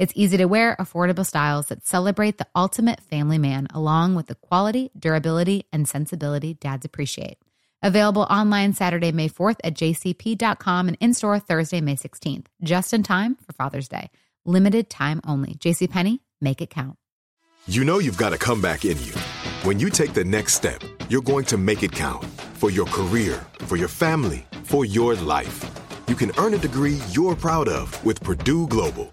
It's easy to wear, affordable styles that celebrate the ultimate family man, along with the quality, durability, and sensibility dads appreciate. Available online Saturday, May 4th at jcp.com and in store Thursday, May 16th, just in time for Father's Day. Limited time only. JCPenney, make it count. You know you've got a comeback in you. When you take the next step, you're going to make it count for your career, for your family, for your life. You can earn a degree you're proud of with Purdue Global.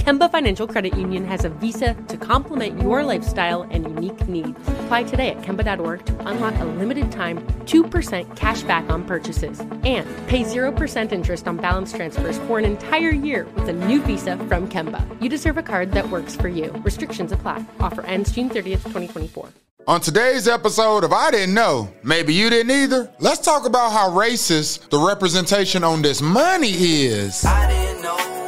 Kemba Financial Credit Union has a visa to complement your lifestyle and unique needs. Apply today at Kemba.org to unlock a limited time 2% cash back on purchases and pay 0% interest on balance transfers for an entire year with a new visa from Kemba. You deserve a card that works for you. Restrictions apply. Offer ends June 30th, 2024. On today's episode of I Didn't Know, maybe you didn't either, let's talk about how racist the representation on this money is. I didn't know,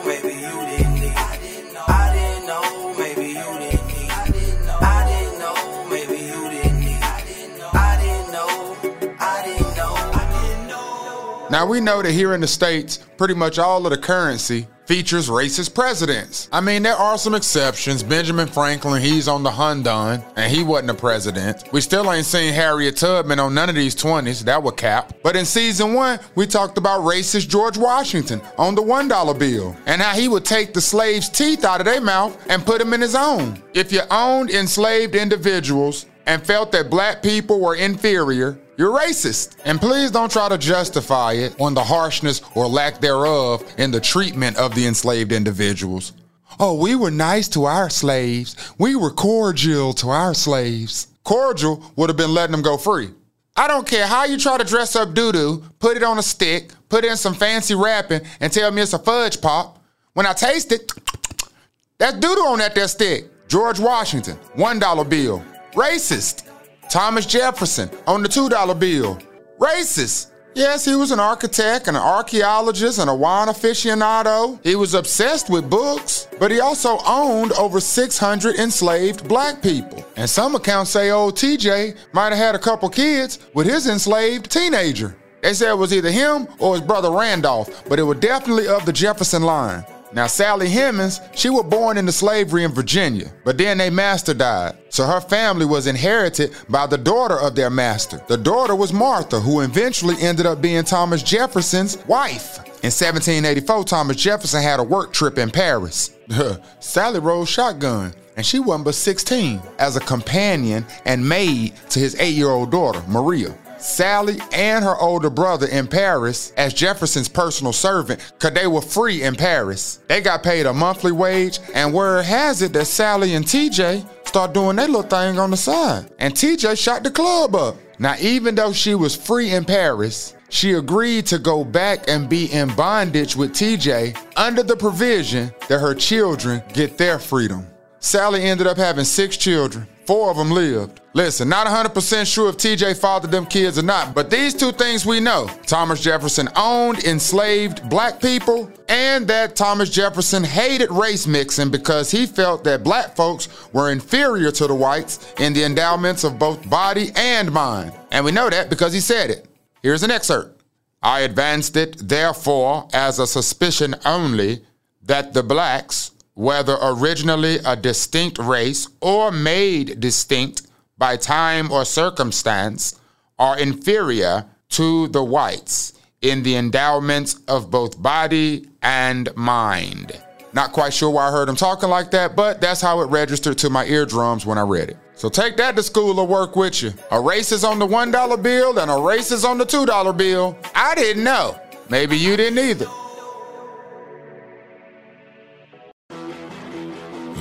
Now we know that here in the States, pretty much all of the currency features racist presidents. I mean, there are some exceptions. Benjamin Franklin, he's on the Hundon, and he wasn't a president. We still ain't seen Harriet Tubman on none of these 20s. That would cap. But in season one, we talked about racist George Washington on the $1 bill and how he would take the slaves' teeth out of their mouth and put them in his own. If you owned enslaved individuals and felt that black people were inferior, you're racist. And please don't try to justify it on the harshness or lack thereof in the treatment of the enslaved individuals. Oh, we were nice to our slaves. We were cordial to our slaves. Cordial would have been letting them go free. I don't care how you try to dress up doo doo, put it on a stick, put in some fancy wrapping, and tell me it's a fudge pop. When I taste it, that's doo doo on that there stick. George Washington, $1 bill. Racist. Thomas Jefferson on the $2 bill. Racist. Yes, he was an architect and an archaeologist and a wine aficionado. He was obsessed with books, but he also owned over 600 enslaved black people. And some accounts say old TJ might have had a couple kids with his enslaved teenager. They said it was either him or his brother Randolph, but it was definitely of the Jefferson line. Now, Sally Hemings, she was born into slavery in Virginia, but then their master died. So her family was inherited by the daughter of their master. The daughter was Martha, who eventually ended up being Thomas Jefferson's wife. In 1784, Thomas Jefferson had a work trip in Paris. Sally rode shotgun, and she wasn't but 16, as a companion and maid to his eight year old daughter, Maria. Sally and her older brother in Paris as Jefferson's personal servant because they were free in Paris. They got paid a monthly wage, and word has it that Sally and TJ start doing their little thing on the side. And TJ shot the club up. Now, even though she was free in Paris, she agreed to go back and be in bondage with TJ under the provision that her children get their freedom. Sally ended up having six children. Four of them lived. Listen, not 100% sure if TJ fathered them kids or not, but these two things we know Thomas Jefferson owned enslaved black people, and that Thomas Jefferson hated race mixing because he felt that black folks were inferior to the whites in the endowments of both body and mind. And we know that because he said it. Here's an excerpt I advanced it, therefore, as a suspicion only that the blacks, whether originally a distinct race or made distinct by time or circumstance, are inferior to the whites in the endowments of both body and mind. Not quite sure why I heard him talking like that, but that's how it registered to my eardrums when I read it. So take that to school or work with you. A race is on the $1 bill and a race is on the $2 bill. I didn't know. Maybe you didn't either.